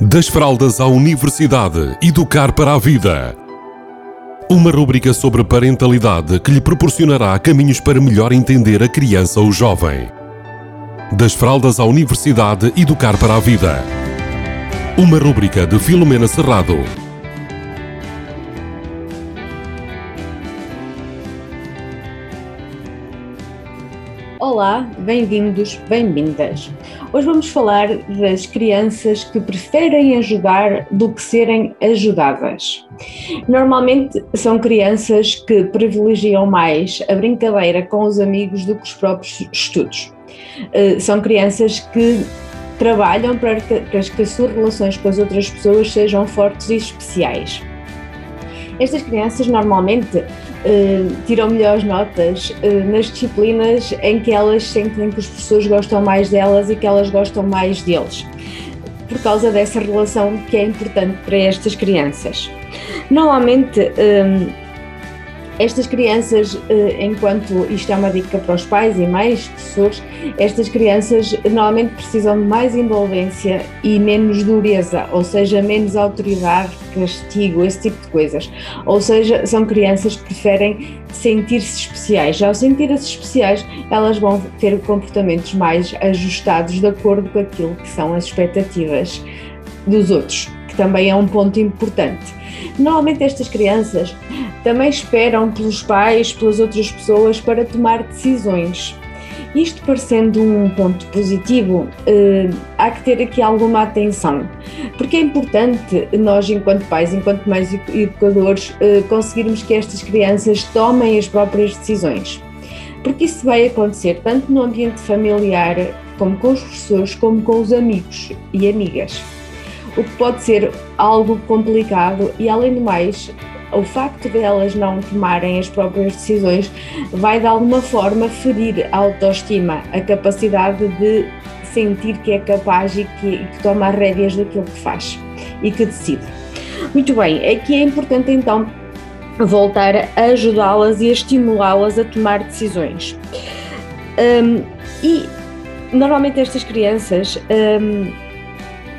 Das fraldas à universidade, educar para a vida. Uma rúbrica sobre parentalidade que lhe proporcionará caminhos para melhor entender a criança ou jovem. Das fraldas à universidade, educar para a vida. Uma rúbrica de Filomena Serrado. Olá, bem-vindos, bem-vindas. Hoje vamos falar das crianças que preferem ajudar do que serem ajudadas. Normalmente são crianças que privilegiam mais a brincadeira com os amigos do que os próprios estudos. Eh, são crianças que trabalham para que, as suas relações com as outras pessoas sejam fortes e especiais. Estas crianças normalmente uh, tiram melhores notas uh, nas disciplinas em que elas sentem que os professores gostam mais delas e que elas gostam mais deles, por causa dessa relação que é importante para estas crianças. Normalmente, um, estas crianças, eh, enquanto isto é uma dica para os pais e mais professores, estas crianças normalmente precisam de mais envolvência e menos dureza, ou seja, menos autoridade, castigo, esse tipo de coisas. Ou seja, são crianças que preferem sentir-se especiais. Ao sentir-se especiais, elas vão ter comportamentos mais ajustados de acordo com aquilo que são as expectativas dos outros, que também é um ponto importante. Normalmente estas crianças também esperam pelos pais, pelas outras pessoas para tomar decisões. Isto parecendo um ponto positivo, eh, há que ter aqui alguma atenção, porque é importante nós, enquanto pais, enquanto mais educadores, eh, conseguirmos que estas crianças tomem as próprias decisões. Porque isso vai acontecer tanto no ambiente familiar, como com os professores, como com os amigos e amigas o que pode ser algo complicado e, além do mais, o facto de elas não tomarem as próprias decisões vai de alguma forma ferir a autoestima, a capacidade de sentir que é capaz e que, que toma as rédeas daquilo que faz e que decide. Muito bem, aqui é importante então voltar a ajudá-las e a estimulá-las a tomar decisões. Um, e normalmente estas crianças um,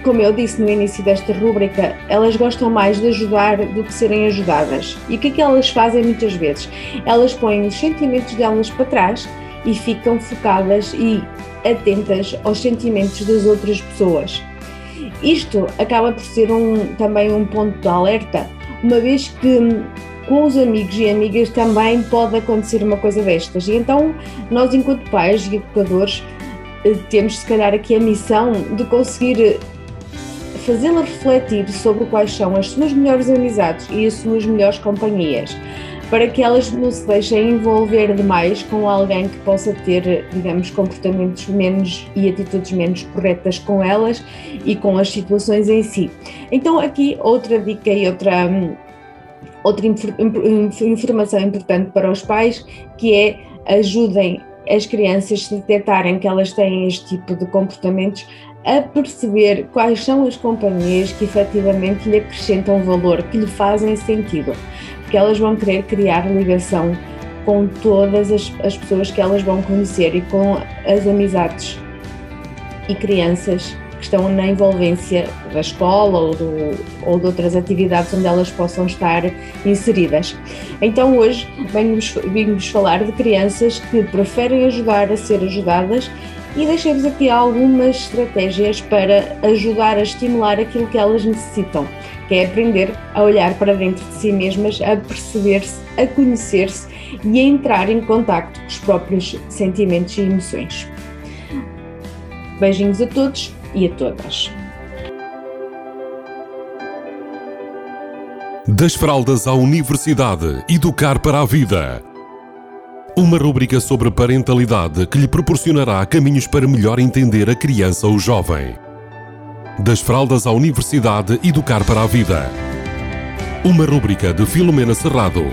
como eu disse no início desta rúbrica, elas gostam mais de ajudar do que serem ajudadas. E o que é que elas fazem muitas vezes? Elas põem os sentimentos delas para trás e ficam focadas e atentas aos sentimentos das outras pessoas. Isto acaba por ser um, também um ponto de alerta, uma vez que com os amigos e amigas também pode acontecer uma coisa destas. E então, nós, enquanto pais e educadores, eh, temos se calhar aqui a missão de conseguir fazê-la refletir sobre quais são as suas melhores amizades e as suas melhores companhias, para que elas não se deixem envolver demais com alguém que possa ter, digamos, comportamentos menos e atitudes menos corretas com elas e com as situações em si. Então, aqui outra dica e outra. Outra informação importante para os pais que é ajudem as crianças se detectarem que elas têm este tipo de comportamentos a perceber quais são as companhias que efetivamente lhe acrescentam valor, que lhe fazem sentido, porque elas vão querer criar ligação com todas as, as pessoas que elas vão conhecer e com as amizades e crianças que estão na envolvência da escola ou, do, ou de outras atividades onde elas possam estar inseridas. Então hoje vimos falar de crianças que preferem ajudar a ser ajudadas e deixei-vos aqui algumas estratégias para ajudar a estimular aquilo que elas necessitam, que é aprender a olhar para dentro de si mesmas, a perceber-se, a conhecer-se e a entrar em contacto com os próprios sentimentos e emoções. Beijinhos a todos e a todas. Das fraldas à universidade, educar para a vida. Uma rúbrica sobre parentalidade que lhe proporcionará caminhos para melhor entender a criança ou jovem. Das fraldas à universidade, educar para a vida. Uma rúbrica de Filomena Serrado.